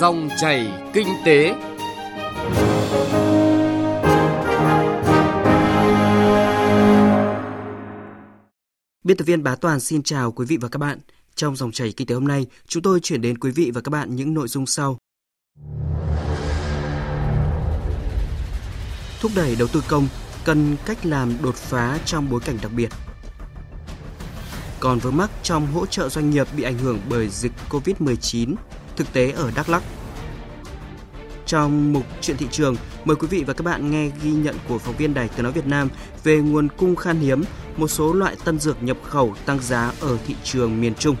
Dòng chảy kinh tế. Biên tập viên Bá Toàn xin chào quý vị và các bạn. Trong dòng chảy kinh tế hôm nay, chúng tôi chuyển đến quý vị và các bạn những nội dung sau. Thúc đẩy đầu tư công cần cách làm đột phá trong bối cảnh đặc biệt. Còn vướng mắc trong hỗ trợ doanh nghiệp bị ảnh hưởng bởi dịch COVID-19 thực tế ở Đắk Lắk. Trong mục chuyện thị trường, mời quý vị và các bạn nghe ghi nhận của phóng viên Đài Tiếng nói Việt Nam về nguồn cung khan hiếm một số loại tân dược nhập khẩu tăng giá ở thị trường miền Trung.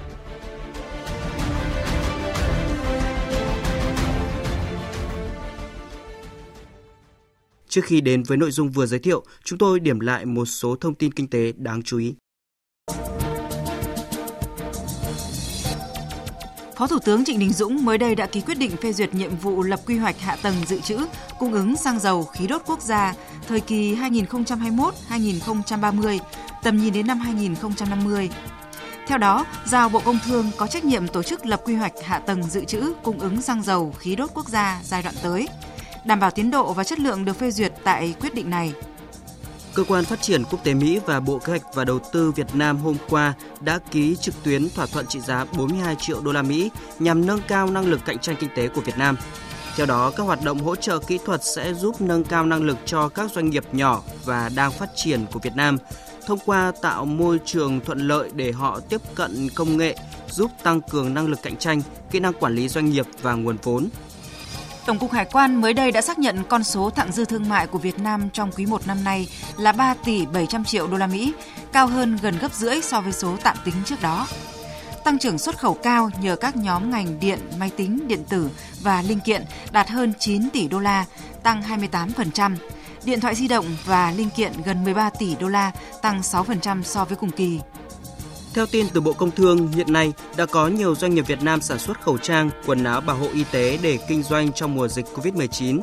Trước khi đến với nội dung vừa giới thiệu, chúng tôi điểm lại một số thông tin kinh tế đáng chú ý. Phó Thủ tướng Trịnh Đình Dũng mới đây đã ký quyết định phê duyệt nhiệm vụ lập quy hoạch hạ tầng dự trữ cung ứng xăng dầu khí đốt quốc gia thời kỳ 2021-2030, tầm nhìn đến năm 2050. Theo đó, giao Bộ Công Thương có trách nhiệm tổ chức lập quy hoạch hạ tầng dự trữ cung ứng xăng dầu khí đốt quốc gia giai đoạn tới, đảm bảo tiến độ và chất lượng được phê duyệt tại quyết định này. Cơ quan Phát triển Quốc tế Mỹ và Bộ Kế hoạch và Đầu tư Việt Nam hôm qua đã ký trực tuyến thỏa thuận trị giá 42 triệu đô la Mỹ nhằm nâng cao năng lực cạnh tranh kinh tế của Việt Nam. Theo đó, các hoạt động hỗ trợ kỹ thuật sẽ giúp nâng cao năng lực cho các doanh nghiệp nhỏ và đang phát triển của Việt Nam thông qua tạo môi trường thuận lợi để họ tiếp cận công nghệ, giúp tăng cường năng lực cạnh tranh, kỹ năng quản lý doanh nghiệp và nguồn vốn, Tổng cục Hải quan mới đây đã xác nhận con số thặng dư thương mại của Việt Nam trong quý 1 năm nay là 3 tỷ 700 triệu đô la Mỹ, cao hơn gần gấp rưỡi so với số tạm tính trước đó. Tăng trưởng xuất khẩu cao nhờ các nhóm ngành điện, máy tính, điện tử và linh kiện đạt hơn 9 tỷ đô la, tăng 28%. Điện thoại di động và linh kiện gần 13 tỷ đô la, tăng 6% so với cùng kỳ. Theo tin từ Bộ Công Thương, hiện nay đã có nhiều doanh nghiệp Việt Nam sản xuất khẩu trang, quần áo bảo hộ y tế để kinh doanh trong mùa dịch COVID-19.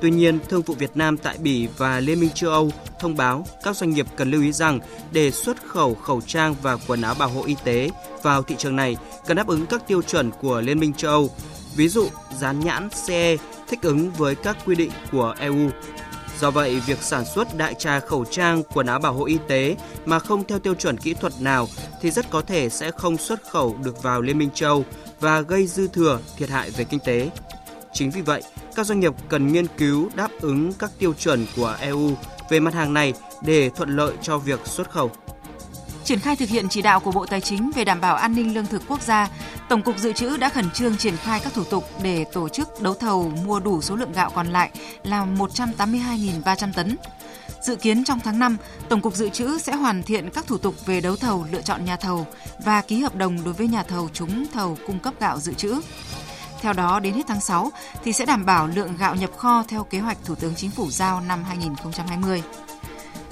Tuy nhiên, Thương vụ Việt Nam tại Bỉ và Liên minh châu Âu thông báo các doanh nghiệp cần lưu ý rằng để xuất khẩu khẩu trang và quần áo bảo hộ y tế vào thị trường này cần đáp ứng các tiêu chuẩn của Liên minh châu Âu, ví dụ dán nhãn CE thích ứng với các quy định của EU Do vậy, việc sản xuất đại trà khẩu trang, quần áo bảo hộ y tế mà không theo tiêu chuẩn kỹ thuật nào thì rất có thể sẽ không xuất khẩu được vào Liên minh châu và gây dư thừa thiệt hại về kinh tế. Chính vì vậy, các doanh nghiệp cần nghiên cứu đáp ứng các tiêu chuẩn của EU về mặt hàng này để thuận lợi cho việc xuất khẩu. Triển khai thực hiện chỉ đạo của Bộ Tài chính về đảm bảo an ninh lương thực quốc gia, Tổng cục Dự trữ đã khẩn trương triển khai các thủ tục để tổ chức đấu thầu mua đủ số lượng gạo còn lại là 182.300 tấn. Dự kiến trong tháng 5, Tổng cục Dự trữ sẽ hoàn thiện các thủ tục về đấu thầu lựa chọn nhà thầu và ký hợp đồng đối với nhà thầu trúng thầu cung cấp gạo dự trữ. Theo đó, đến hết tháng 6 thì sẽ đảm bảo lượng gạo nhập kho theo kế hoạch Thủ tướng Chính phủ giao năm 2020.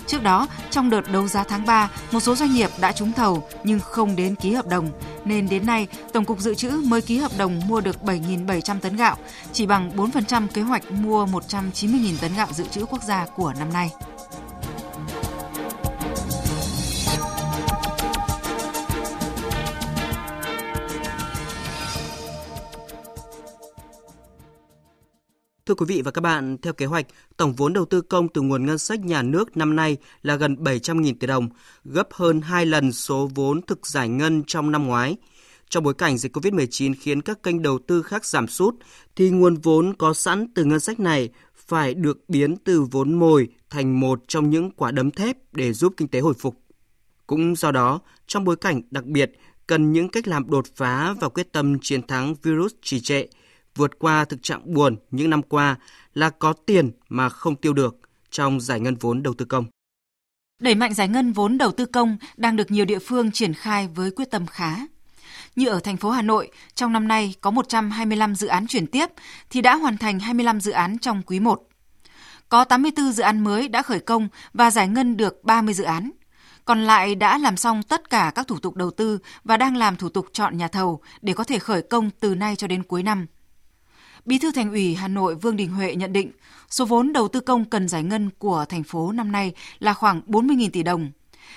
Trước đó, trong đợt đấu giá tháng 3, một số doanh nghiệp đã trúng thầu nhưng không đến ký hợp đồng, nên đến nay Tổng cục Dự trữ mới ký hợp đồng mua được 7.700 tấn gạo, chỉ bằng 4% kế hoạch mua 190.000 tấn gạo dự trữ quốc gia của năm nay. Thưa quý vị và các bạn, theo kế hoạch, tổng vốn đầu tư công từ nguồn ngân sách nhà nước năm nay là gần 700.000 tỷ đồng, gấp hơn 2 lần số vốn thực giải ngân trong năm ngoái. Trong bối cảnh dịch COVID-19 khiến các kênh đầu tư khác giảm sút, thì nguồn vốn có sẵn từ ngân sách này phải được biến từ vốn mồi thành một trong những quả đấm thép để giúp kinh tế hồi phục. Cũng do đó, trong bối cảnh đặc biệt, cần những cách làm đột phá và quyết tâm chiến thắng virus trì trệ – vượt qua thực trạng buồn những năm qua là có tiền mà không tiêu được trong giải ngân vốn đầu tư công. Đẩy mạnh giải ngân vốn đầu tư công đang được nhiều địa phương triển khai với quyết tâm khá. Như ở thành phố Hà Nội, trong năm nay có 125 dự án chuyển tiếp thì đã hoàn thành 25 dự án trong quý 1. Có 84 dự án mới đã khởi công và giải ngân được 30 dự án. Còn lại đã làm xong tất cả các thủ tục đầu tư và đang làm thủ tục chọn nhà thầu để có thể khởi công từ nay cho đến cuối năm. Bí thư Thành ủy Hà Nội Vương Đình Huệ nhận định, số vốn đầu tư công cần giải ngân của thành phố năm nay là khoảng 40.000 tỷ đồng.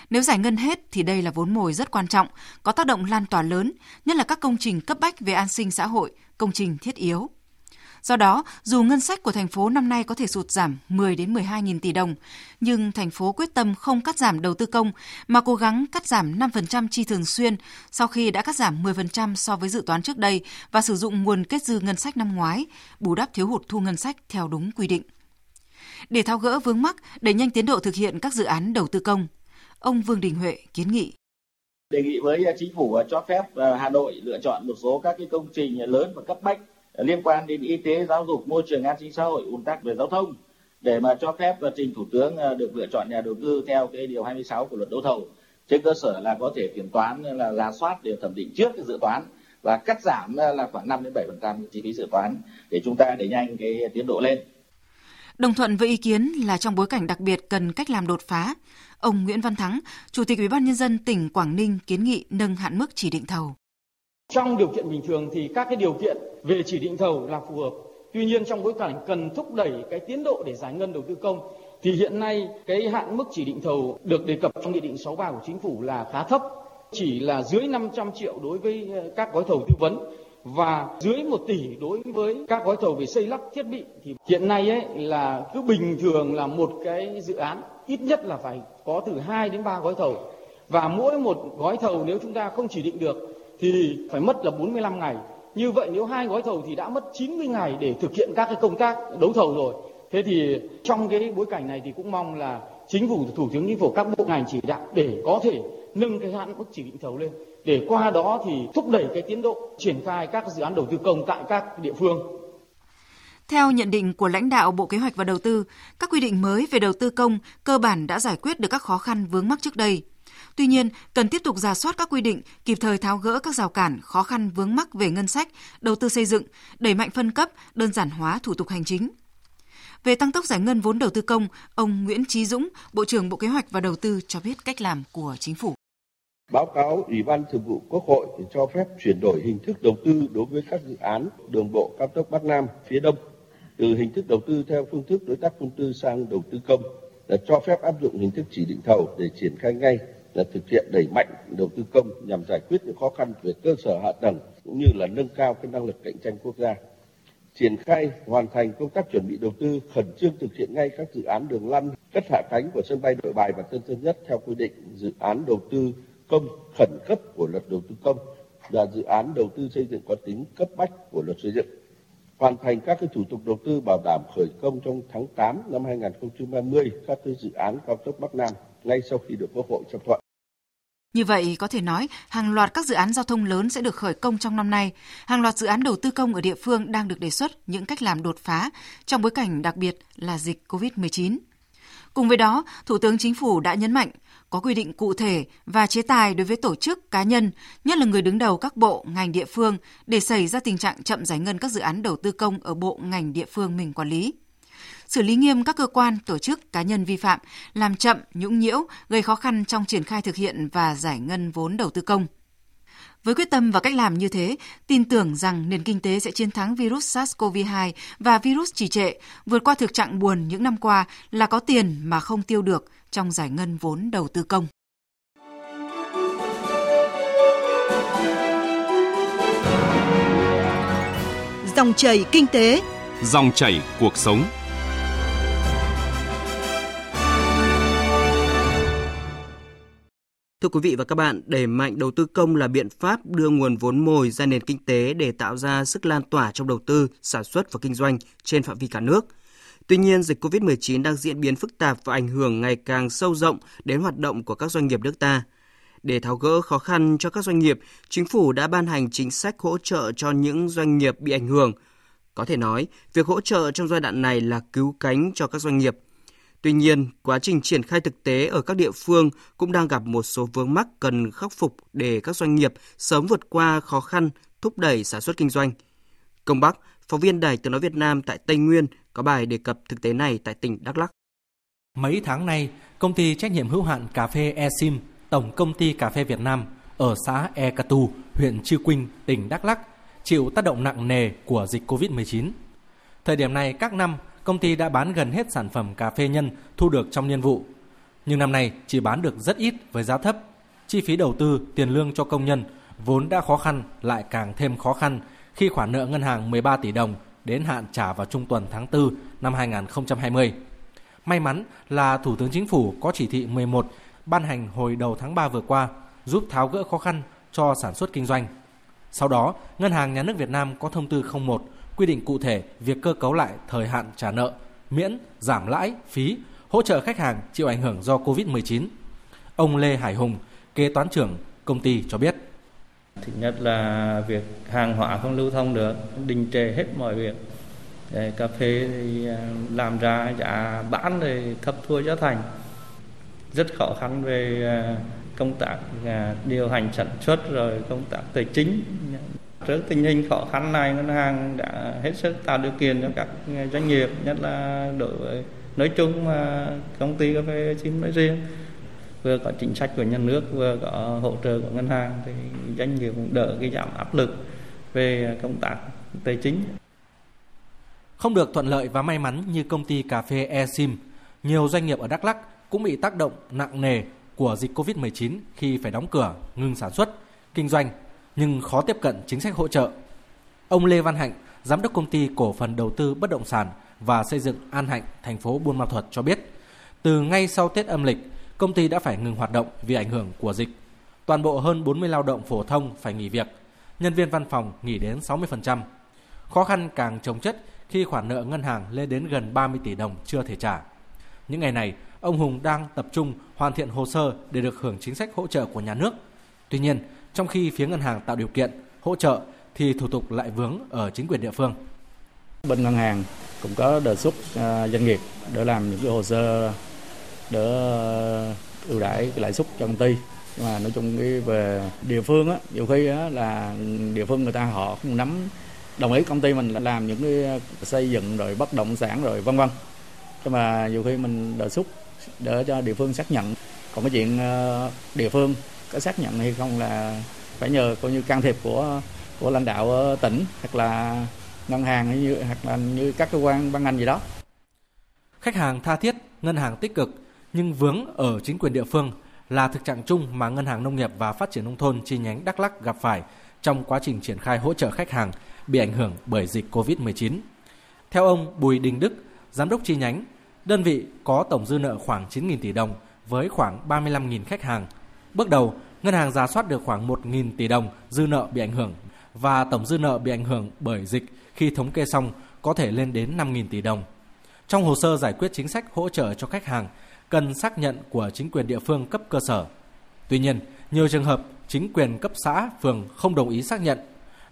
Nếu giải ngân hết thì đây là vốn mồi rất quan trọng, có tác động lan tỏa lớn, nhất là các công trình cấp bách về an sinh xã hội, công trình thiết yếu. Do đó, dù ngân sách của thành phố năm nay có thể sụt giảm 10 đến 12 nghìn tỷ đồng, nhưng thành phố quyết tâm không cắt giảm đầu tư công mà cố gắng cắt giảm 5% chi thường xuyên sau khi đã cắt giảm 10% so với dự toán trước đây và sử dụng nguồn kết dư ngân sách năm ngoái, bù đắp thiếu hụt thu ngân sách theo đúng quy định. Để tháo gỡ vướng mắc, đẩy nhanh tiến độ thực hiện các dự án đầu tư công, ông Vương Đình Huệ kiến nghị đề nghị với à, chính phủ à, cho phép à, Hà Nội lựa chọn một số các cái công trình lớn và cấp bách Ờ, liên quan đến y tế, giáo dục, môi trường, an sinh xã hội, ùn tắc về giao thông để mà cho phép trình thủ tướng ờ, được lựa chọn nhà đầu tư theo cái điều 26 của luật đấu thầu trên cơ sở là có thể kiểm toán là giả soát để thẩm định trước cái dự toán và cắt giảm ờ, là khoảng 5 đến 7% chi phí dự toán để chúng ta đẩy nhanh cái tiến độ lên. Đồng thuận với ý kiến là trong bối cảnh đặc biệt cần cách làm đột phá, ông Nguyễn Văn Thắng, Chủ tịch Ủy ban nhân dân tỉnh Quảng Ninh kiến nghị nâng hạn mức chỉ định thầu. Trong điều kiện bình thường thì các cái điều kiện về chỉ định thầu là phù hợp. Tuy nhiên trong bối cảnh cần thúc đẩy cái tiến độ để giải ngân đầu tư công thì hiện nay cái hạn mức chỉ định thầu được đề cập trong nghị định 63 của chính phủ là khá thấp, chỉ là dưới 500 triệu đối với ờ, các gói thầu tư vấn và dưới 1 tỷ đối với các gói thầu về xây lắp thiết bị thì hiện nay ấy là cứ bình thường là một cái dự án ít nhất là phải có từ 2 đến 3 gói thầu và mỗi một gói thầu nếu chúng ta không chỉ định được thì phải mất là 45 ngày. Như vậy nếu hai gói thầu thì đã mất 90 ngày để thực hiện các cái công tác đấu thầu rồi. Thế thì trong cái bối cảnh này thì cũng mong là chính phủ thủ tướng chính phủ các bộ ngành chỉ đạo để có thể nâng cái hạn mức chỉ định thầu lên để qua đó thì thúc đẩy cái tiến độ triển khai các dự án đầu tư công tại các địa phương. Theo nhận định của lãnh đạo Bộ Kế hoạch và Đầu tư, các quy định mới về đầu tư công cơ bản đã giải quyết được các khó khăn vướng mắc trước đây. Tuy nhiên, cần tiếp tục giả soát các quy định, kịp thời tháo gỡ các rào cản, khó khăn vướng mắc về ngân sách, đầu tư xây dựng, đẩy mạnh phân cấp, đơn giản hóa thủ tục hành chính. Về tăng tốc giải ngân vốn đầu tư công, ông Nguyễn Trí Dũng, Bộ trưởng Bộ Kế hoạch và Đầu tư cho biết cách làm của chính phủ. Báo cáo Ủy ban Thường vụ Quốc hội cho phép chuyển đổi hình thức đầu tư đối với các dự án đường bộ cao tốc Bắc Nam phía Đông từ hình thức đầu tư theo phương thức đối tác công tư sang đầu tư công là cho phép áp dụng hình thức chỉ định thầu để triển khai ngay là thực hiện đẩy mạnh đầu tư công nhằm giải quyết những khó khăn về cơ sở hạ tầng cũng như là nâng cao cái năng lực cạnh tranh quốc gia. Triển khai hoàn thành công tác chuẩn bị đầu tư, khẩn trương thực hiện ngay các dự án đường lăn, cất hạ cánh của sân bay Nội Bài và Tân Sơn Nhất theo quy định dự án đầu tư công khẩn cấp của luật đầu tư công là dự án đầu tư xây dựng có tính cấp bách của luật xây dựng. Hoàn thành các cái thủ tục đầu tư bảo đảm khởi công trong tháng 8 năm 2020 các cái dự án cao tốc Bắc Nam ngay sau khi được Quốc hội chấp thuận. Như vậy, có thể nói, hàng loạt các dự án giao thông lớn sẽ được khởi công trong năm nay. Hàng loạt dự án đầu tư công ở địa phương đang được đề xuất những cách làm đột phá trong bối cảnh đặc biệt là dịch COVID-19. Cùng với đó, Thủ tướng Chính phủ đã nhấn mạnh có quy định cụ thể và chế tài đối với tổ chức cá nhân, nhất là người đứng đầu các bộ, ngành địa phương để xảy ra tình trạng chậm giải ngân các dự án đầu tư công ở bộ, ngành địa phương mình quản lý xử lý nghiêm các cơ quan, tổ chức, cá nhân vi phạm, làm chậm, nhũng nhiễu, gây khó khăn trong triển khai thực hiện và giải ngân vốn đầu tư công. Với quyết tâm và cách làm như thế, tin tưởng rằng nền kinh tế sẽ chiến thắng virus SARS-CoV-2 và virus trì trệ, vượt qua thực trạng buồn những năm qua là có tiền mà không tiêu được trong giải ngân vốn đầu tư công. Dòng chảy kinh tế, dòng chảy cuộc sống. Thưa quý vị và các bạn, đẩy mạnh đầu tư công là biện pháp đưa nguồn vốn mồi ra nền kinh tế để tạo ra sức lan tỏa trong đầu tư, sản xuất và kinh doanh trên phạm vi cả nước. Tuy nhiên, dịch COVID-19 đang diễn biến phức tạp và ảnh hưởng ngày càng sâu rộng đến hoạt động của các doanh nghiệp nước ta. Để tháo gỡ khó khăn cho các doanh nghiệp, chính phủ đã ban hành chính sách hỗ trợ cho những doanh nghiệp bị ảnh hưởng. Có thể nói, việc hỗ trợ trong giai đoạn này là cứu cánh cho các doanh nghiệp – Tuy nhiên, quá trình triển khai thực tế ở các địa phương cũng đang gặp một số vướng mắc cần khắc phục để các doanh nghiệp sớm vượt qua khó khăn, thúc đẩy sản xuất kinh doanh. Công Bắc, phóng viên Đài Tiếng Nói Việt Nam tại Tây Nguyên có bài đề cập thực tế này tại tỉnh Đắk Lắk. Mấy tháng nay, công ty trách nhiệm hữu hạn cà phê Esim, Tổng công ty cà phê Việt Nam ở xã E Catu, huyện Chư Quynh, tỉnh Đắk Lắk chịu tác động nặng nề của dịch Covid-19. Thời điểm này các năm, công ty đã bán gần hết sản phẩm cà phê nhân thu được trong niên vụ. Nhưng năm nay chỉ bán được rất ít với giá thấp. Chi phí đầu tư, tiền lương cho công nhân vốn đã khó khăn lại càng thêm khó khăn khi khoản nợ ngân hàng 13 tỷ đồng đến hạn trả vào trung tuần tháng 4 năm 2020. May mắn là Thủ tướng Chính phủ có chỉ thị 11 ban hành hồi đầu tháng 3 vừa qua giúp tháo gỡ khó khăn cho sản xuất kinh doanh. Sau đó, Ngân hàng Nhà nước Việt Nam có thông tư 01 quy định cụ thể việc cơ cấu lại thời hạn trả nợ, miễn, giảm lãi, phí, hỗ trợ khách hàng chịu ảnh hưởng do Covid-19. Ông Lê Hải Hùng, kế toán trưởng công ty cho biết. Thứ nhất là việc hàng hóa không lưu thông được, đình trệ hết mọi việc. Để cà phê thì à, làm ra giá bán thì thấp thua giá thành. Rất khó khăn về à, công tác à, điều hành sản xuất rồi công tác tài chính. Trước tình hình khó khăn này, ngân hàng đã hết sức tạo điều kiện cho các doanh nghiệp, nhất là đối với nói chung mà công ty cà phê chim nói riêng vừa có chính sách của nhà nước vừa có hỗ trợ của ngân hàng thì doanh nghiệp cũng đỡ cái giảm áp lực về công tác tài chính. Không được thuận lợi và may mắn như công ty cà phê Esim, nhiều doanh nghiệp ở Đắk Lắk cũng bị tác động nặng nề của dịch Covid-19 khi phải đóng cửa, ngừng sản xuất, kinh doanh nhưng khó tiếp cận chính sách hỗ trợ. Ông Lê Văn Hạnh, giám đốc công ty cổ phần đầu tư bất động sản và xây dựng An Hạnh, thành phố Buôn Ma Thuột cho biết, từ ngay sau Tết âm lịch, công ty đã phải ngừng hoạt động vì ảnh hưởng của dịch. Toàn bộ hơn 40 lao động phổ thông phải nghỉ việc, nhân viên văn phòng nghỉ đến 60%. Khó khăn càng trồng chất khi khoản nợ ngân hàng lên đến gần 30 tỷ đồng chưa thể trả. Những ngày này, ông Hùng đang tập trung hoàn thiện hồ sơ để được hưởng chính sách hỗ trợ của nhà nước. Tuy nhiên, trong khi phía ngân hàng tạo điều kiện, hỗ trợ thì thủ tục lại vướng ở chính quyền địa phương. Bên ngân hàng cũng có đề xuất à, doanh nghiệp để làm những cái hồ sơ để à, ưu đãi lãi suất cho công ty. Nhưng mà nói chung cái về địa phương á nhiều khi á là địa phương người ta họ không nắm đồng ý công ty mình làm những cái à, xây dựng rồi bất động sản rồi vân vân. Nhưng mà nhiều khi mình đề xuất để cho địa phương xác nhận. Còn cái chuyện địa phương có xác nhận hay không là phải nhờ coi như can thiệp của của lãnh đạo tỉnh hoặc là ngân hàng hay như hoặc là như các cơ quan ban ngành gì đó. Khách hàng tha thiết, ngân hàng tích cực nhưng vướng ở chính quyền địa phương là thực trạng chung mà Ngân hàng Nông nghiệp và Phát triển Nông thôn chi nhánh Đắk Lắk gặp phải trong quá trình triển khai hỗ trợ khách hàng bị ảnh hưởng bởi dịch COVID-19. Theo ông Bùi Đình Đức, Giám đốc chi nhánh, đơn vị có tổng dư nợ khoảng 9.000 tỷ đồng với khoảng 35.000 khách hàng. Bước đầu, ngân hàng giả soát được khoảng 1.000 tỷ đồng dư nợ bị ảnh hưởng và tổng dư nợ bị ảnh hưởng bởi dịch khi thống kê xong có thể lên đến 5.000 tỷ đồng. Trong hồ sơ giải quyết chính sách hỗ trợ cho khách hàng cần xác nhận của chính quyền địa phương cấp cơ sở. Tuy nhiên, nhiều trường hợp chính quyền cấp xã, phường không đồng ý xác nhận,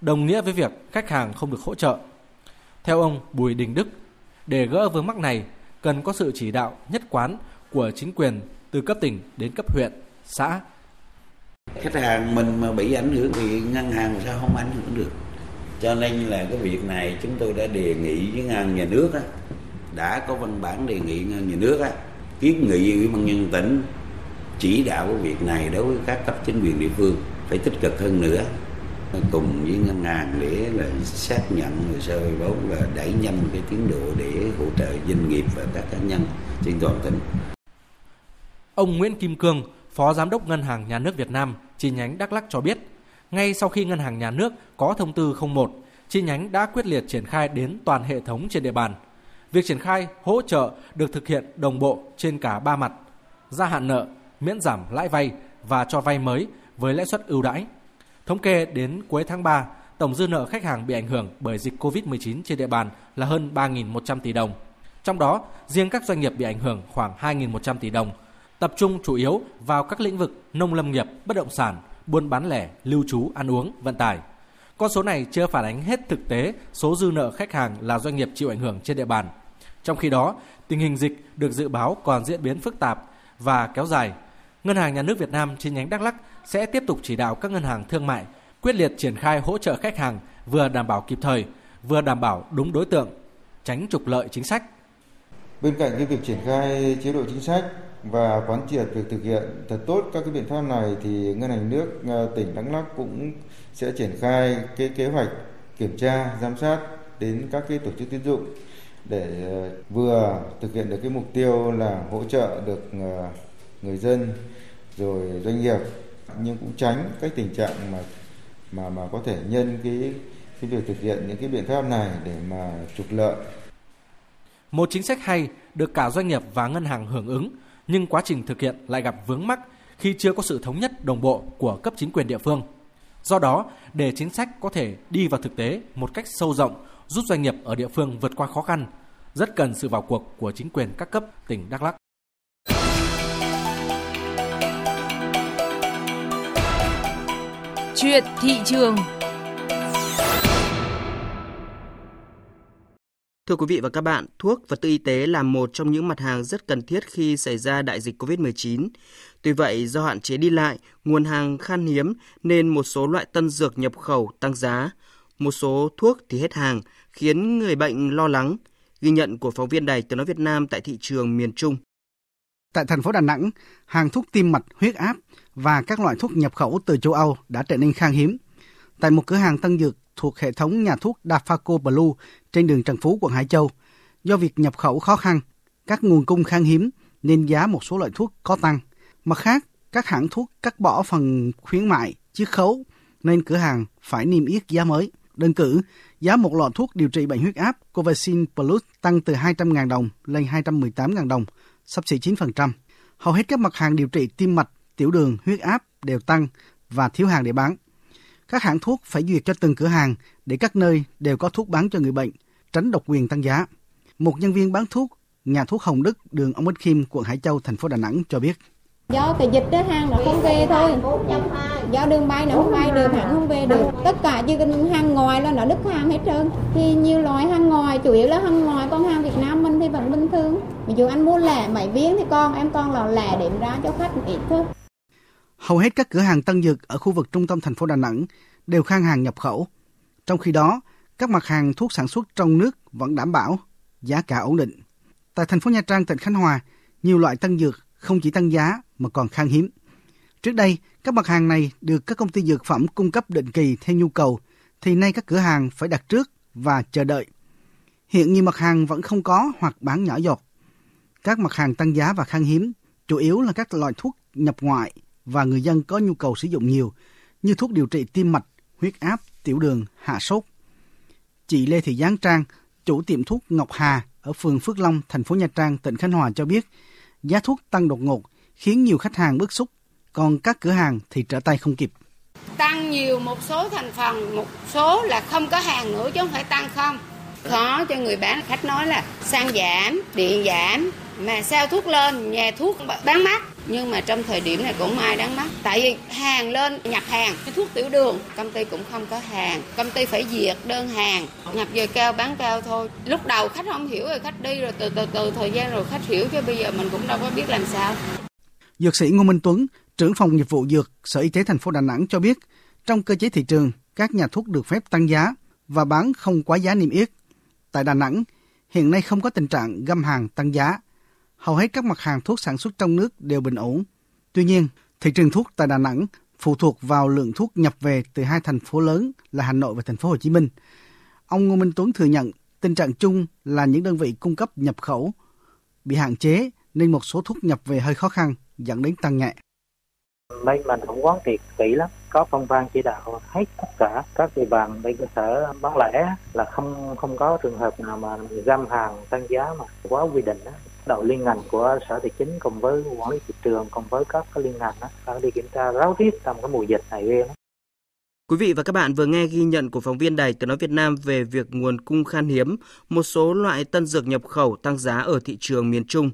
đồng nghĩa với việc khách hàng không được hỗ trợ. Theo ông Bùi Đình Đức, để gỡ vướng mắc này, cần có sự chỉ đạo nhất quán của chính quyền từ cấp tỉnh đến cấp huyện, xã. Khách hàng mình mà bị ảnh hưởng thì ngân hàng sao không ảnh hưởng được. Cho nên là cái việc này chúng tôi đã đề nghị với ngân nhà nước á, đã có văn bản đề nghị ngân nhà nước á, kiến nghị ủy ban nhân tỉnh chỉ đạo cái việc này đối với các cấp chính quyền địa phương phải tích cực hơn nữa cùng với ngân hàng để là xác nhận hồ sơ vay vốn và đẩy nhanh cái tiến độ để hỗ trợ doanh nghiệp và các cá nhân trên toàn tỉnh. Ông Nguyễn Kim Cương, Phó Giám đốc Ngân hàng Nhà nước Việt Nam, chi nhánh Đắk Lắk cho biết, ngay sau khi Ngân hàng Nhà nước có thông tư 01, chi nhánh đã quyết liệt triển khai đến toàn hệ thống trên địa bàn – Việc triển khai hỗ trợ được thực hiện đồng bộ trên cả ba mặt: gia hạn nợ, miễn giảm lãi vay và cho vay mới với lãi suất ưu đãi. Thống kê đến cuối tháng 3, tổng dư nợ khách hàng bị ảnh hưởng bởi dịch COVID-19 trên địa bàn là hơn 3.100 tỷ đồng. Trong đó, riêng các doanh nghiệp bị ảnh hưởng khoảng 2.100 tỷ đồng, tập trung chủ yếu vào các lĩnh vực nông lâm nghiệp, bất động sản, buôn bán lẻ, lưu trú, ăn uống, vận tải. Con số này chưa phản ánh hết thực tế số dư nợ khách hàng là doanh nghiệp chịu ảnh hưởng trên địa bàn. Trong khi đó, tình hình dịch được dự báo còn diễn biến phức tạp và kéo dài. Ngân hàng Nhà nước Việt Nam chi nhánh Đắk Lắk sẽ tiếp tục chỉ đạo các ngân hàng thương mại quyết liệt triển khai hỗ trợ khách hàng vừa đảm bảo kịp thời, vừa đảm bảo đúng đối tượng, tránh trục lợi chính sách. Bên cạnh cái việc triển khai chế độ chính sách và quán triệt việc thực hiện thật tốt các cái biện pháp này thì ngân hàng nước à, tỉnh Đắk Lắk cũng sẽ triển khai cái kế hoạch kiểm tra giám sát đến các cái tổ chức tín dụng để à, vừa thực hiện được cái mục tiêu là hỗ trợ được à, người dân rồi doanh nghiệp nhưng cũng tránh cái tình trạng mà mà mà có thể nhân cái cái việc thực hiện những cái biện pháp này để mà trục lợi. Một chính sách hay được cả doanh nghiệp và ngân hàng hưởng ứng, nhưng quá trình thực hiện lại gặp vướng mắc khi chưa có sự thống nhất đồng bộ của cấp chính quyền địa phương. Do đó, để chính sách có thể đi vào thực tế một cách sâu rộng, giúp doanh nghiệp ở địa phương vượt qua khó khăn, rất cần sự vào cuộc của chính quyền các cấp tỉnh Đắk Lắk. Chuyện thị trường Thưa quý vị và các bạn, thuốc vật tư y tế là một trong những mặt hàng rất cần thiết khi xảy ra đại dịch COVID-19. Tuy vậy, do hạn chế đi lại, nguồn hàng khan hiếm nên một số loại tân dược nhập khẩu tăng giá. Một số thuốc thì hết hàng, khiến người bệnh lo lắng. Ghi nhận của phóng viên Đài Tiếng Nói Việt Nam tại thị trường miền Trung. Tại thành phố Đà Nẵng, hàng thuốc tim mạch, huyết áp và các loại thuốc nhập khẩu từ châu Âu đã trở nên khan hiếm. Tại một cửa hàng tân dược thuộc hệ thống nhà thuốc Dafaco Blue trên đường Trần Phú, quận Hải Châu, do việc nhập khẩu khó khăn, các nguồn cung khan hiếm nên giá một số loại thuốc có tăng. Mặt khác, các hãng thuốc cắt bỏ phần khuyến mại, chiết khấu nên cửa hàng phải niêm yết giá mới. Đơn cử, giá một lọ thuốc điều trị bệnh huyết áp Covaxin Plus tăng từ 200.000 đồng lên 218.000 đồng, sắp xỉ 9%. Hầu hết các mặt hàng điều trị tim mạch, tiểu đường, huyết áp đều tăng và thiếu hàng để bán. Các hãng thuốc phải duyệt cho từng cửa hàng để các nơi đều có thuốc bán cho người bệnh, tránh độc quyền tăng giá. Một nhân viên bán thuốc, nhà thuốc Hồng Đức, đường Ông Bích Khiêm, quận Hải Châu, thành phố Đà Nẵng cho biết. Do cái dịch đó hàng nó không về thôi. Do đường bay nó không bay được, hàng không về được. Tất cả cần hàng ngoài là nó đứt hàng hết trơn. Thì nhiều loại hàng ngoài, chủ yếu là hàng ngoài, còn hàng Việt Nam mình thì vẫn bình thường. Ví dụ anh mua lẻ mấy viên thì con, em con là lẻ đếm ra cho khách ít thôi. Hầu hết các cửa hàng tân dược ở khu vực trung tâm thành phố Đà Nẵng đều khan hàng nhập khẩu. Trong khi đó, các mặt hàng thuốc sản xuất trong nước vẫn đảm bảo giá cả ổn định. Tại thành phố Nha Trang, tỉnh Khánh Hòa, nhiều loại tân dược không chỉ tăng giá mà còn khan hiếm. Trước đây, các mặt hàng này được các công ty dược phẩm cung cấp định kỳ theo nhu cầu, thì nay các cửa hàng phải đặt trước và chờ đợi. Hiện nhiều mặt hàng vẫn không có hoặc bán nhỏ giọt. Các mặt hàng tăng giá và khan hiếm chủ yếu là các loại thuốc nhập ngoại và người dân có nhu cầu sử dụng nhiều, như thuốc điều trị tim mạch, huyết áp, tiểu đường, hạ sốt. Chị Lê Thị Giáng Trang, chủ tiệm thuốc Ngọc Hà ở phường Phước Long, thành phố Nha Trang, tỉnh Khánh Hòa cho biết, giá thuốc tăng đột ngột khiến nhiều khách hàng bức xúc, còn các cửa hàng thì trở tay không kịp. Tăng nhiều một số thành phần, một số là không có hàng nữa chứ không phải tăng không. Khó cho người bán, khách nói là xăng giảm, điện giảm, mà sao thuốc lên, nhà thuốc bán mắc nhưng mà trong thời điểm này cũng ai đáng mắc. Tại vì hàng lên nhập hàng. Cái thuốc tiểu đường công ty cũng không có hàng. Công ty phải diệt đơn hàng nhập về cao bán cao thôi. Lúc đầu khách không hiểu rồi khách đi rồi từ từ từ thời gian rồi khách hiểu chứ bây giờ mình cũng đâu có biết làm sao. Dược sĩ Ngô Minh Tuấn, trưởng phòng nghiệp vụ dược Sở Y tế thành phố Đà Nẵng cho biết, trong cơ chế thị trường, các nhà thuốc được phép tăng giá và bán không quá giá niêm yết. Tại Đà Nẵng, hiện nay không có tình trạng găm hàng tăng giá hầu hết các mặt hàng thuốc sản xuất trong nước đều bình ổn. Tuy nhiên, thị trường thuốc tại Đà Nẵng phụ thuộc vào lượng thuốc nhập về từ hai thành phố lớn là Hà Nội và thành phố Hồ Chí Minh. Ông Ngô Minh Tuấn thừa nhận tình trạng chung là những đơn vị cung cấp nhập khẩu bị hạn chế nên một số thuốc nhập về hơi khó khăn dẫn đến tăng nhẹ. Bên mình cũng quán triệt kỹ lắm, có công văn chỉ đạo hết tất cả các địa bàn bên cơ sở bán lẻ là không không có trường hợp nào mà găm hàng tăng giá mà quá quy định đó đội liên ngành của sở tài chính cùng với quản lý thị trường cùng với các cái liên ngành đó, phải đi kiểm tra ráo riết trong cái mùa dịch này riêng. Quý vị và các bạn vừa nghe ghi nhận của phóng viên Đài Tiếng Nói Việt Nam về việc nguồn cung khan hiếm một số loại tân dược nhập khẩu tăng giá ở thị trường miền Trung.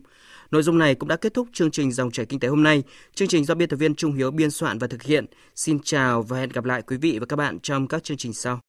Nội dung này cũng đã kết thúc chương trình Dòng chảy kinh tế hôm nay. Chương trình do biên tập viên Trung Hiếu biên soạn và thực hiện. Xin chào và hẹn gặp lại quý vị và các bạn trong các chương trình sau.